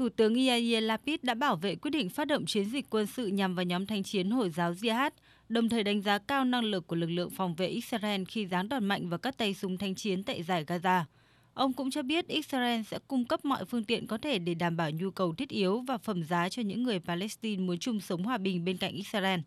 Thủ tướng Yair Lapid đã bảo vệ quyết định phát động chiến dịch quân sự nhằm vào nhóm thanh chiến Hồi giáo Jihad, đồng thời đánh giá cao năng lực của lực lượng phòng vệ Israel khi giáng đòn mạnh vào các tay súng thanh chiến tại giải Gaza. Ông cũng cho biết Israel sẽ cung cấp mọi phương tiện có thể để đảm bảo nhu cầu thiết yếu và phẩm giá cho những người Palestine muốn chung sống hòa bình bên cạnh Israel.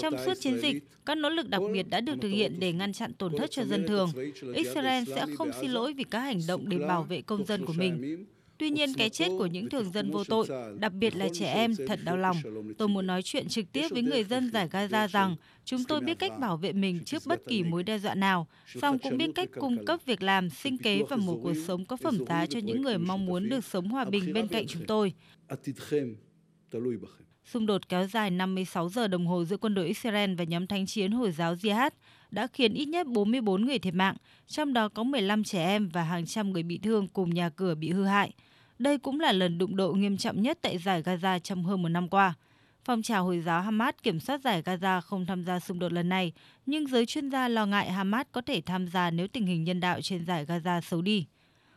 Trong suốt chiến dịch, các nỗ lực đặc biệt đã được thực hiện để ngăn chặn tổn thất cho dân thường. Israel sẽ không xin lỗi vì các hành động để bảo vệ công dân của mình. Tuy nhiên, cái chết của những thường dân vô tội, đặc biệt là trẻ em, thật đau lòng. Tôi muốn nói chuyện trực tiếp với người dân giải Gaza rằng chúng tôi biết cách bảo vệ mình trước bất kỳ mối đe dọa nào, song cũng biết cách cung cấp việc làm, sinh kế và một cuộc sống có phẩm giá cho những người mong muốn được sống hòa bình bên cạnh chúng tôi. Xung đột kéo dài 56 giờ đồng hồ giữa quân đội Israel và nhóm thánh chiến Hồi giáo Jihad đã khiến ít nhất 44 người thiệt mạng, trong đó có 15 trẻ em và hàng trăm người bị thương cùng nhà cửa bị hư hại. Đây cũng là lần đụng độ nghiêm trọng nhất tại giải Gaza trong hơn một năm qua. Phong trào Hồi giáo Hamas kiểm soát giải Gaza không tham gia xung đột lần này, nhưng giới chuyên gia lo ngại Hamas có thể tham gia nếu tình hình nhân đạo trên giải Gaza xấu đi.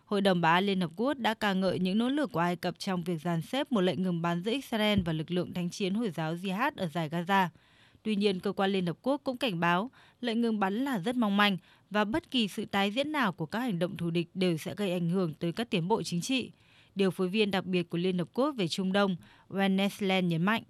Hội đồng Bảo an Liên Hợp Quốc đã ca ngợi những nỗ lực của Ai Cập trong việc dàn xếp một lệnh ngừng bắn giữa Israel và lực lượng thánh chiến Hồi giáo Jihad ở giải Gaza. Tuy nhiên, cơ quan Liên Hợp Quốc cũng cảnh báo lệnh ngừng bắn là rất mong manh và bất kỳ sự tái diễn nào của các hành động thù địch đều sẽ gây ảnh hưởng tới các tiến bộ chính trị. Điều phối viên đặc biệt của Liên Hợp Quốc về Trung Đông, Wen nhấn mạnh.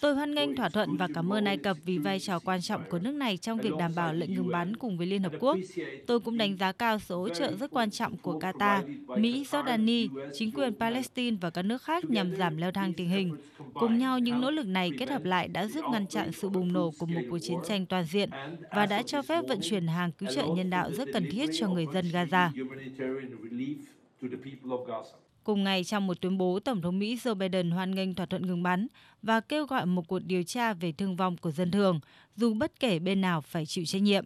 Tôi hoan nghênh thỏa thuận và cảm ơn Ai Cập vì vai trò quan trọng của nước này trong việc đảm bảo lệnh ngừng bắn cùng với Liên Hợp Quốc. Tôi cũng đánh giá cao sự hỗ trợ rất quan trọng của Qatar, Mỹ, Jordani, chính quyền Palestine và các nước khác nhằm giảm leo thang tình hình. Cùng nhau, những nỗ lực này kết hợp lại đã giúp ngăn chặn sự bùng nổ của một cuộc chiến tranh toàn diện và đã cho phép vận chuyển hàng cứu trợ nhân đạo rất cần thiết cho người dân Gaza. Cùng ngày, trong một tuyên bố, Tổng thống Mỹ Joe Biden hoan nghênh thỏa thuận ngừng bắn và kêu gọi một cuộc điều tra về thương vong của dân thường, dù bất kể bên nào phải chịu trách nhiệm.